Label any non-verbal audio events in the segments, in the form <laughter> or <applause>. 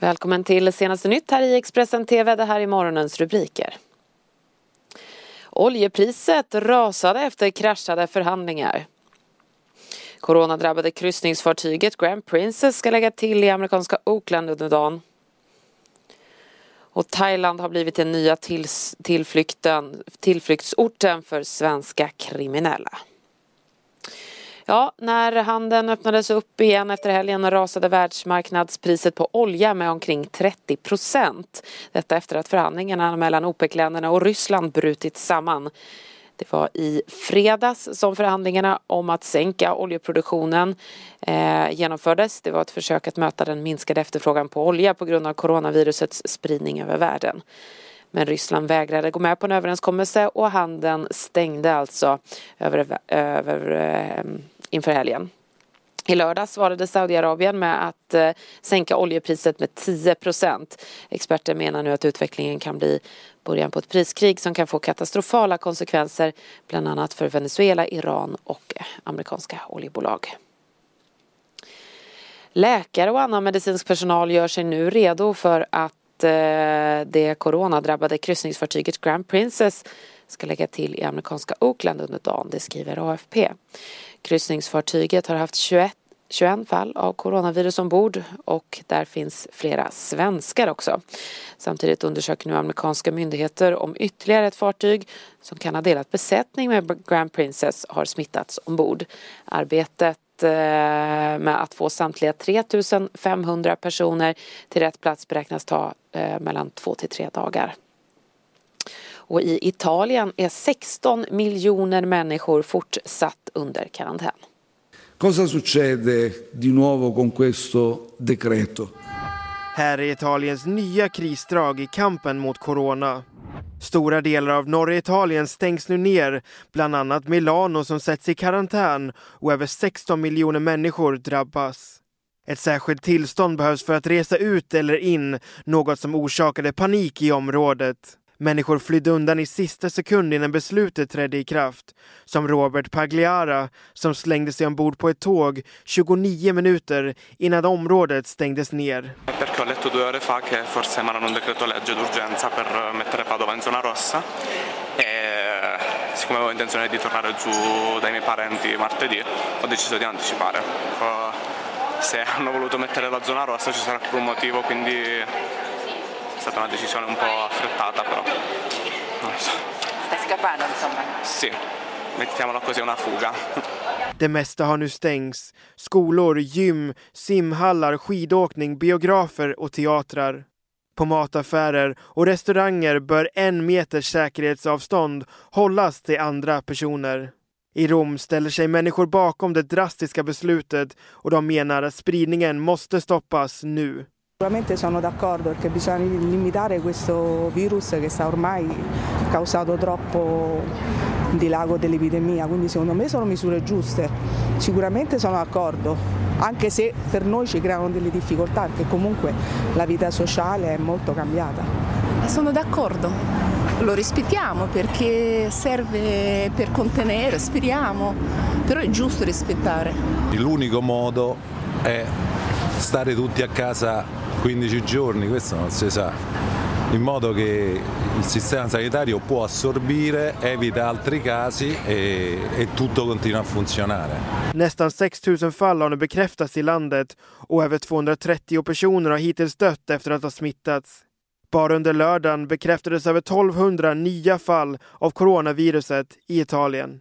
Välkommen till senaste nytt här i Expressen TV. Det här är morgonens rubriker. Oljepriset rasade efter kraschade förhandlingar. Coronadrabbade kryssningsfartyget Grand Princess ska lägga till i amerikanska Oakland under dagen. Och Thailand har blivit den nya tillflykten, tillflyktsorten för svenska kriminella. Ja, när handeln öppnades upp igen efter helgen rasade världsmarknadspriset på olja med omkring 30 procent. Detta efter att förhandlingarna mellan OPEC-länderna och Ryssland brutit samman. Det var i fredags som förhandlingarna om att sänka oljeproduktionen eh, genomfördes. Det var ett försök att möta den minskade efterfrågan på olja på grund av coronavirusets spridning över världen. Men Ryssland vägrade gå med på en överenskommelse och handeln stängde alltså över, över eh, inför helgen. I lördags svarade Saudiarabien med att eh, sänka oljepriset med 10 procent. Experter menar nu att utvecklingen kan bli början på ett priskrig som kan få katastrofala konsekvenser bland annat för Venezuela, Iran och eh, amerikanska oljebolag. Läkare och annan medicinsk personal gör sig nu redo för att eh, det coronadrabbade kryssningsfartyget Grand Princess ska lägga till i amerikanska Oakland under dagen, det skriver AFP. Kryssningsfartyget har haft 21 21 fall av coronavirus ombord och där finns flera svenskar också. Samtidigt undersöker nu amerikanska myndigheter om ytterligare ett fartyg som kan ha delat besättning med Grand Princess har smittats ombord. Arbetet eh, med att få samtliga 3500 personer till rätt plats beräknas ta eh, mellan två till tre dagar. Och i Italien är 16 miljoner människor fortsatt under karantän. Cosa succede di nuovo con questo decreto? Här är Italiens nya krisdrag i kampen mot corona. Stora delar av norra Italien stängs nu ner, bland annat Milano som sätts i karantän och över 16 miljoner människor drabbas. Ett särskilt tillstånd behövs för att resa ut eller in, något som orsakade panik i området. Människor flydde undan i sista sekund innan beslutet trädde i kraft. Som Robert Pagliara som slängde sig ombord på ett tåg 29 minuter innan området stängdes ner. Perché ho letto due ore fa che forse emanano un decreto legge d'urgenza per eh, mettere Padova in zona rossa e siccome avevo intenzione di tornare giù dai miei parenti martedì ho deciso di anticipare. Eh, se hanno voluto mettere la zona rossa ci sarà più un motivo quindi stata una decisione un po' affrettata però non lo so. Stai scappando insomma? Sì, mettiamola così, una fuga. <laughs> Det mesta har nu stängts. Skolor, gym, simhallar, skidåkning, biografer och teatrar. På mataffärer och restauranger bör en meters säkerhetsavstånd hållas till andra personer. I Rom ställer sig människor bakom det drastiska beslutet och de menar att spridningen måste stoppas nu. Sicuramente sono d'accordo perché bisogna limitare questo virus che sta ormai causato troppo dilago dell'epidemia, quindi secondo me sono misure giuste. Sicuramente sono d'accordo, anche se per noi ci creano delle difficoltà perché comunque la vita sociale è molto cambiata. Sono d'accordo, lo rispettiamo perché serve per contenere, speriamo, però è giusto rispettare. L'unico modo è stare tutti a casa 15 giorni, questo non si sa, in modo che il sistema sanitario può assorbire, evita altri casi e, e tutto continua a funzionare. Nästan 6 000 fall har nu bekräftats i landet och över 230 personer har hittills dött efter att ha smittats. Bara under lördagen bekräftades över 1200 nya fall av coronaviruset i Italien.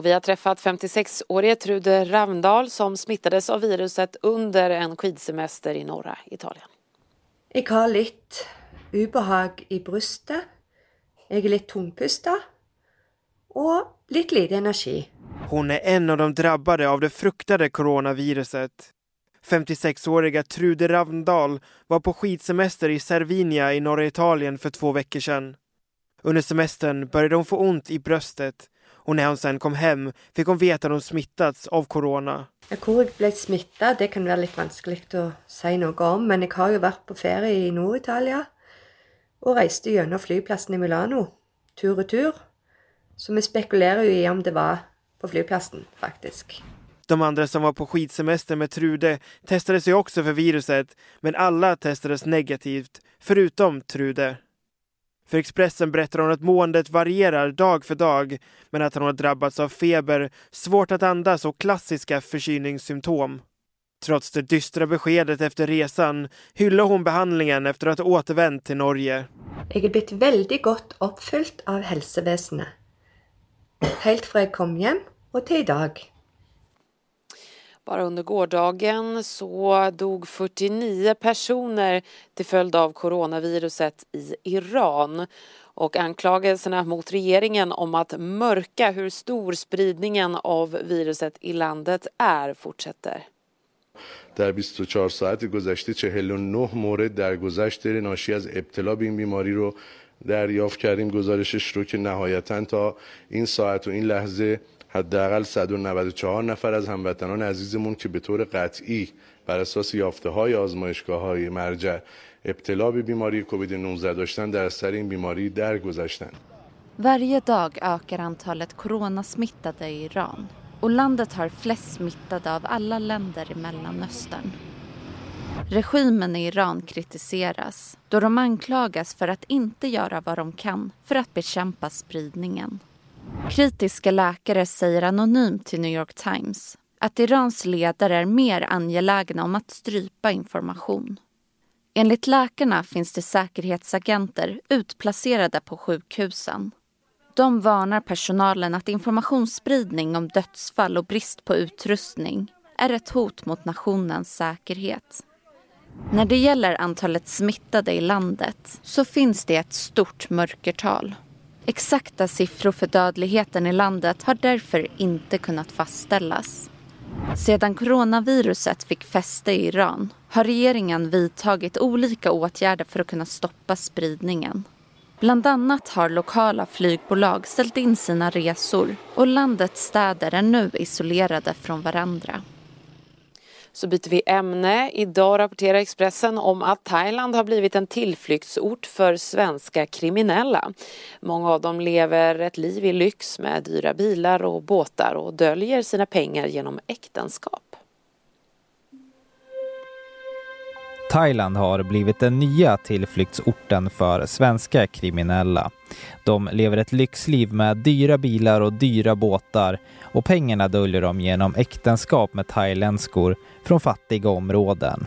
Och vi har träffat 56-årige Trude Ravndal som smittades av viruset under en skidsemester i norra Italien. Jag har lite ubehag i bröstet. Jag är lite tungpusta. och lite lite energi. Hon är en av de drabbade av det fruktade coronaviruset. 56-åriga Trude Ravndal var på skidsemester i Cervinia i norra Italien för två veckor sedan. Under semestern började hon få ont i bröstet och när hon sen kom hem fick hon veta att hon smittats av corona. Hur jag blev smittad det kan vara lite vanskligt att säga något om men jag har ju varit på ferie i Norditalien och reste genom flygplatsen i Milano, tur och tur. Så vi spekulerar ju i om det var på flygplatsen faktiskt. De andra som var på skidsemester med Trude testade sig också för viruset, men alla testades negativt, förutom Trude. För Expressen berättar hon att måendet varierar dag för dag, men att hon har drabbats av feber, svårt att andas och klassiska förkylningssymptom. Trots det dystra beskedet efter resan hyllar hon behandlingen efter att ha återvänt till Norge. Jag har blivit väldigt gott uppfylld av hälsoväsendet. Helt från jag kom hem och till idag. Bara under gårdagen så dog 49 personer till följd av coronaviruset i Iran. Och anklagelserna mot regeringen om att mörka hur stor spridningen av viruset i landet är fortsätter. در 24 ساعت گذشته 49 مورد در گذشت ناشی از ابتلا به این بیماری رو دریافت کردیم گزارشش رو که نهایتا تا این ساعت و این لحظه حداقل 194 نفر از هموطنان عزیزمون که به طور قطعی بر اساس یافته های آزمایشگاه های مرجع ابتلا به بیماری کووید 19 داشتن در اثر این بیماری درگذشتن. Varje dag ökar antalet coronasmittade i Iran och landet har flest smittade av alla länder i Mellanöstern. Regimen i Iran kritiseras då de anklagas för att inte göra vad de kan för att bekämpa spridningen. Kritiska läkare säger anonymt till New York Times att Irans ledare är mer angelägna om att strypa information. Enligt läkarna finns det säkerhetsagenter utplacerade på sjukhusen. De varnar personalen att informationsspridning om dödsfall och brist på utrustning är ett hot mot nationens säkerhet. När det gäller antalet smittade i landet så finns det ett stort mörkertal. Exakta siffror för dödligheten i landet har därför inte kunnat fastställas. Sedan coronaviruset fick fäste i Iran har regeringen vidtagit olika åtgärder för att kunna stoppa spridningen. Bland annat har lokala flygbolag ställt in sina resor och landets städer är nu isolerade från varandra. Så byter vi ämne. Idag rapporterar Expressen om att Thailand har blivit en tillflyktsort för svenska kriminella. Många av dem lever ett liv i lyx med dyra bilar och båtar och döljer sina pengar genom äktenskap. Thailand har blivit den nya tillflyktsorten för svenska kriminella. De lever ett lyxliv med dyra bilar och dyra båtar och pengarna döljer de genom äktenskap med thailändskor från fattiga områden.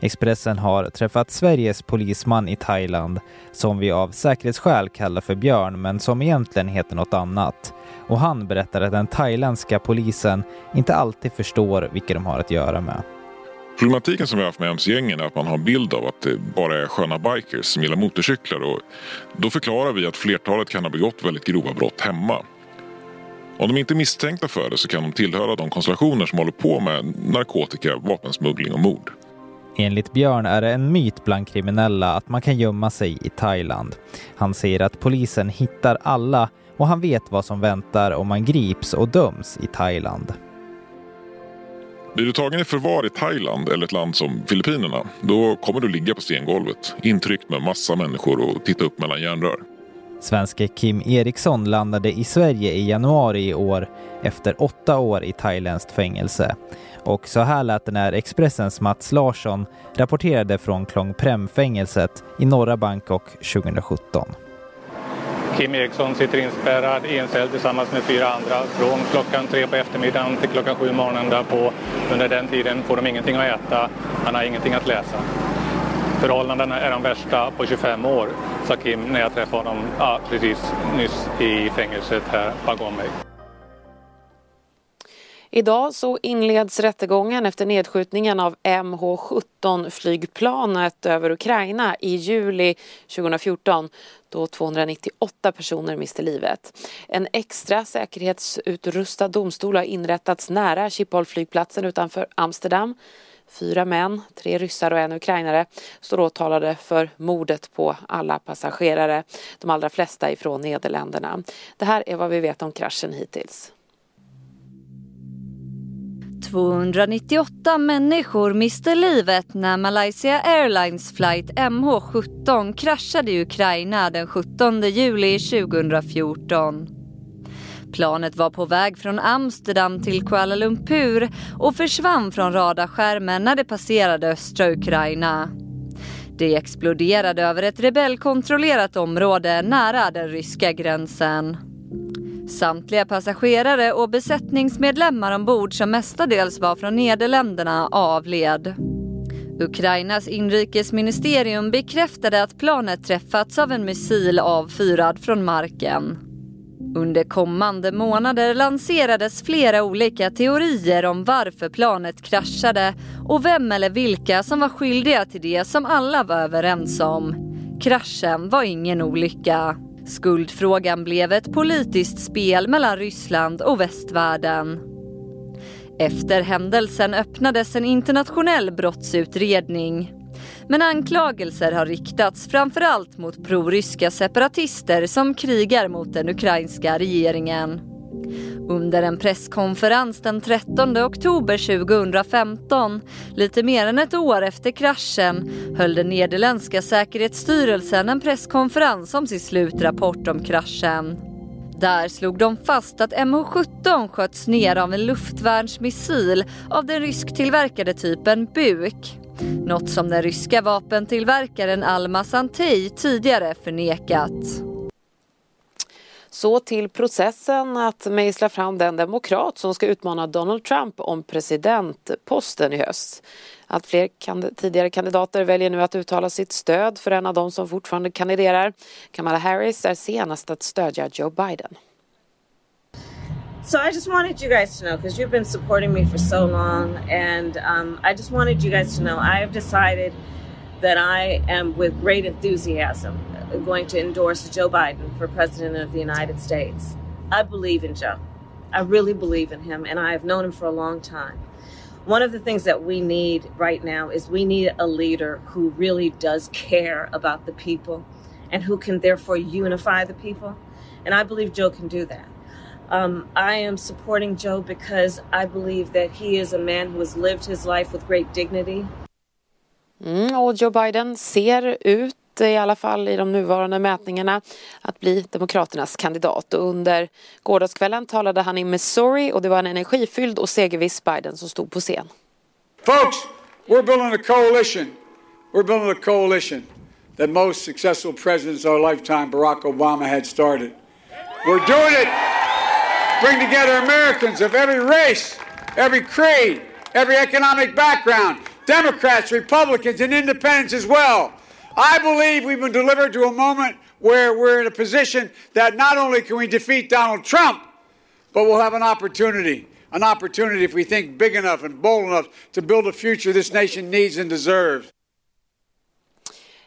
Expressen har träffat Sveriges polisman i Thailand som vi av säkerhetsskäl kallar för Björn men som egentligen heter något annat. Och han berättar att den thailändska polisen inte alltid förstår vilka de har att göra med. Problematiken som vi har haft med MC-gängen är att man har en bild av att det bara är sköna bikers som gillar motorcyklar och då förklarar vi att flertalet kan ha begått väldigt grova brott hemma. Om de inte är misstänkta för det så kan de tillhöra de konstellationer som håller på med narkotika, vapensmuggling och mord. Enligt Björn är det en myt bland kriminella att man kan gömma sig i Thailand. Han säger att polisen hittar alla och han vet vad som väntar om man grips och döms i Thailand. Blir du tagen i förvar i Thailand eller ett land som Filippinerna, då kommer du ligga på stengolvet, intryckt med massa människor och titta upp mellan järnrör. Svenske Kim Eriksson landade i Sverige i januari i år efter åtta år i thailändskt fängelse. Och så här lät det när Expressens Mats Larsson rapporterade från Klong Prem-fängelset i norra Bangkok 2017. Kim Eriksson sitter inspärrad i en cell tillsammans med fyra andra från klockan tre på eftermiddagen till klockan sju morgonen därpå. Under den tiden får de ingenting att äta, han har ingenting att läsa. Förhållandena är de värsta på 25 år, sa Kim när jag träffade honom ja, precis nyss i fängelset här bakom mig. Idag så inleds rättegången efter nedskjutningen av MH17-flygplanet över Ukraina i juli 2014 då 298 personer miste livet. En extra säkerhetsutrustad domstol har inrättats nära Schiphol-flygplatsen utanför Amsterdam. Fyra män, tre ryssar och en ukrainare står åtalade för mordet på alla passagerare, de allra flesta ifrån Nederländerna. Det här är vad vi vet om kraschen hittills. 298 människor miste livet när Malaysia Airlines flight MH17 kraschade i Ukraina den 17 juli 2014. Planet var på väg från Amsterdam till Kuala Lumpur och försvann från radarskärmen när det passerade östra Ukraina. Det exploderade över ett rebellkontrollerat område nära den ryska gränsen. Samtliga passagerare och besättningsmedlemmar ombord som mestadels var från Nederländerna avled. Ukrainas inrikesministerium bekräftade att planet träffats av en missil avfyrad från marken. Under kommande månader lanserades flera olika teorier om varför planet kraschade och vem eller vilka som var skyldiga till det som alla var överens om. Kraschen var ingen olycka. Skuldfrågan blev ett politiskt spel mellan Ryssland och västvärlden. Efter händelsen öppnades en internationell brottsutredning. Men anklagelser har riktats framförallt mot proryska separatister som krigar mot den ukrainska regeringen. Under en presskonferens den 13 oktober 2015, lite mer än ett år efter kraschen, höll den nederländska säkerhetsstyrelsen en presskonferens om sin slutrapport om kraschen. Där slog de fast att MH17 sköts ner av en luftvärnsmissil av den rysktillverkade typen Buk. Något som den ryska vapentillverkaren Alma Santei tidigare förnekat. Så till processen att mejsla fram den demokrat som ska utmana Donald Trump om presidentposten i höst. Allt fler kand tidigare kandidater väljer nu att uttala sitt stöd för en av dem som fortfarande kandiderar. Kamala Harris är senast att stödja Joe Biden. So I just wanted you guys to know because you've been supporting me for so long, and um, I just wanted you guys to know I have decided that I am, with great enthusiasm, going to endorse Joe Biden for President of the United States. I believe in Joe. I really believe in him, and I have known him for a long time. One of the things that we need right now is we need a leader who really does care about the people and who can therefore unify the people. And I believe Joe can do that. Um, I am supporting Joe because I believe that he is a man who has lived his life with great dignity. Mm, och Joe Biden ser ut i alla fall i de nuvarande mätningarna att bli Demokraternas kandidat. Och under gårdagskvällen talade han i Missouri och det var en energifylld och segerviss Biden som stod på scen. Folks, we're building a coalition. We're building a coalition that most successful presidents of our lifetime, Barack Obama, had started. We're doing it. Bring together Americans of every race, every creed, every economic background, Democrats, Republicans, and independents as well. I believe we've been delivered to a moment where we're in a position that not only can we defeat Donald Trump, but we'll have an opportunity. An opportunity if we think big enough and bold enough to build a future this nation needs and deserves.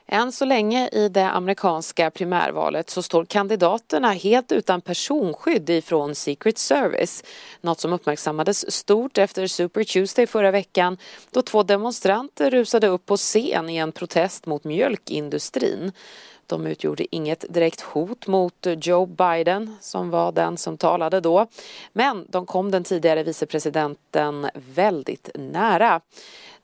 Än så länge i det amerikanska primärvalet så står kandidaterna helt utan personskydd ifrån Secret Service. Något som uppmärksammades stort efter Super Tuesday förra veckan då två demonstranter rusade upp på scen i en protest mot mjölkindustrin. De utgjorde inget direkt hot mot Joe Biden som var den som talade då. Men de kom den tidigare vicepresidenten väldigt nära.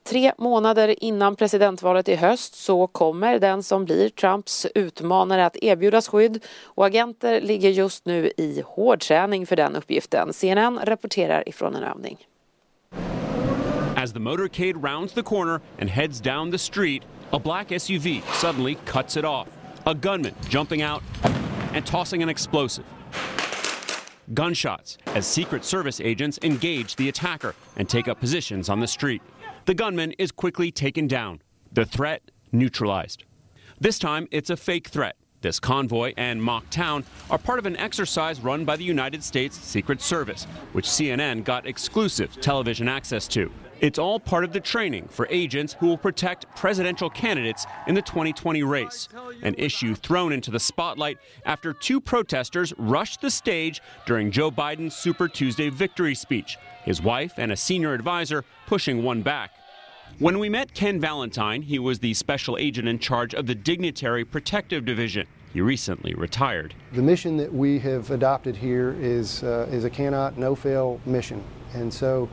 Tre månader innan presidentvalet i höst så kommer den som blir Trumps utmanare att erbjudas skydd och agenter ligger just nu i hårdträning för den uppgiften. CNN rapporterar ifrån en övning. As the motorcade rounds the corner and heads down the street, a black SUV suddenly cuts it off. A gunman jumping out and tossing an explosive. Gunshots as Secret Service agents engage the attacker and take up positions on the street. The gunman is quickly taken down, the threat neutralized. This time, it's a fake threat. This convoy and mock town are part of an exercise run by the United States Secret Service, which CNN got exclusive television access to. It's all part of the training for agents who will protect presidential candidates in the 2020 race, an issue thrown into the spotlight after two protesters rushed the stage during Joe Biden's Super Tuesday victory speech, his wife and a senior advisor pushing one back. When we met Ken Valentine, he was the special agent in charge of the Dignitary Protective Division. He recently retired. The mission that we have adopted here is, uh, is a cannot, no fail mission. And so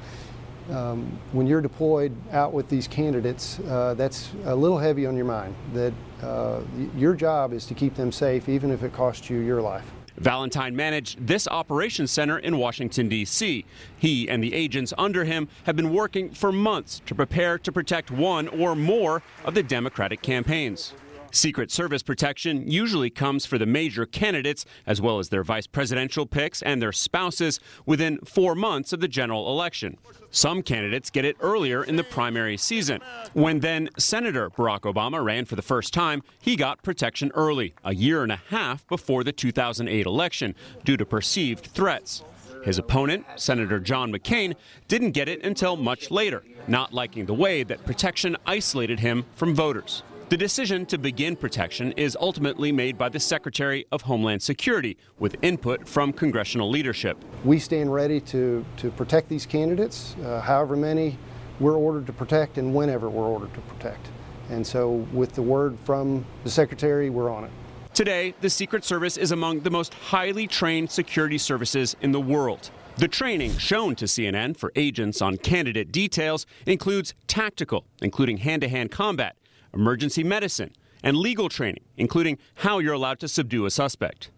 um, when you're deployed out with these candidates, uh, that's a little heavy on your mind. That uh, your job is to keep them safe, even if it costs you your life. Valentine managed this operations center in Washington, D.C. He and the agents under him have been working for months to prepare to protect one or more of the Democratic campaigns. Secret Service protection usually comes for the major candidates, as well as their vice presidential picks and their spouses, within four months of the general election. Some candidates get it earlier in the primary season. When then Senator Barack Obama ran for the first time, he got protection early, a year and a half before the 2008 election, due to perceived threats. His opponent, Senator John McCain, didn't get it until much later, not liking the way that protection isolated him from voters. The decision to begin protection is ultimately made by the Secretary of Homeland Security with input from congressional leadership. We stand ready to, to protect these candidates, uh, however many we're ordered to protect and whenever we're ordered to protect. And so, with the word from the Secretary, we're on it. Today, the Secret Service is among the most highly trained security services in the world. The training shown to CNN for agents on candidate details includes tactical, including hand to hand combat, emergency medicine, and legal training, including how you're allowed to subdue a suspect.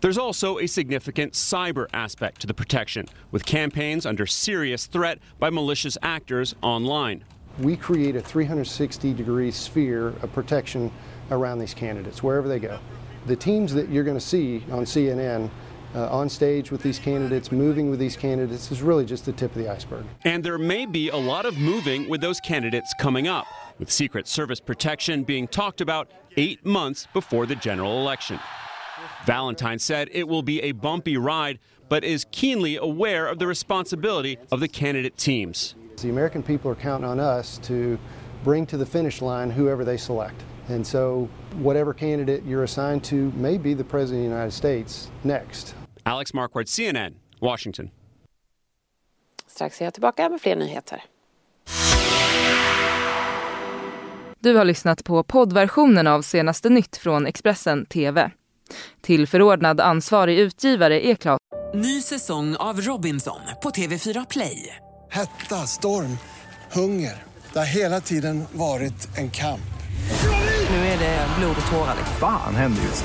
There's also a significant cyber aspect to the protection, with campaigns under serious threat by malicious actors online. We create a 360 degree sphere of protection around these candidates, wherever they go. The teams that you're going to see on CNN uh, on stage with these candidates, moving with these candidates, is really just the tip of the iceberg. And there may be a lot of moving with those candidates coming up, with Secret Service protection being talked about eight months before the general election. Valentine said it will be a bumpy ride, but is keenly aware of the responsibility of the candidate teams. The American people are counting on us to bring to the finish line whoever they select. And so, whatever candidate you're assigned to may be the President of the United States next. Alex Marquardt, CNN, Washington. Strax är jag tillbaka med fler nyheter. Du har lyssnat på poddversionen av senaste nytt från Expressen TV. Till förordnad ansvarig utgivare är Klas. Ny säsong av Robinson på TV4 Play. Hetta, storm, hunger. Det har hela tiden varit en kamp. Nu är det blod och tårar. Fan händer just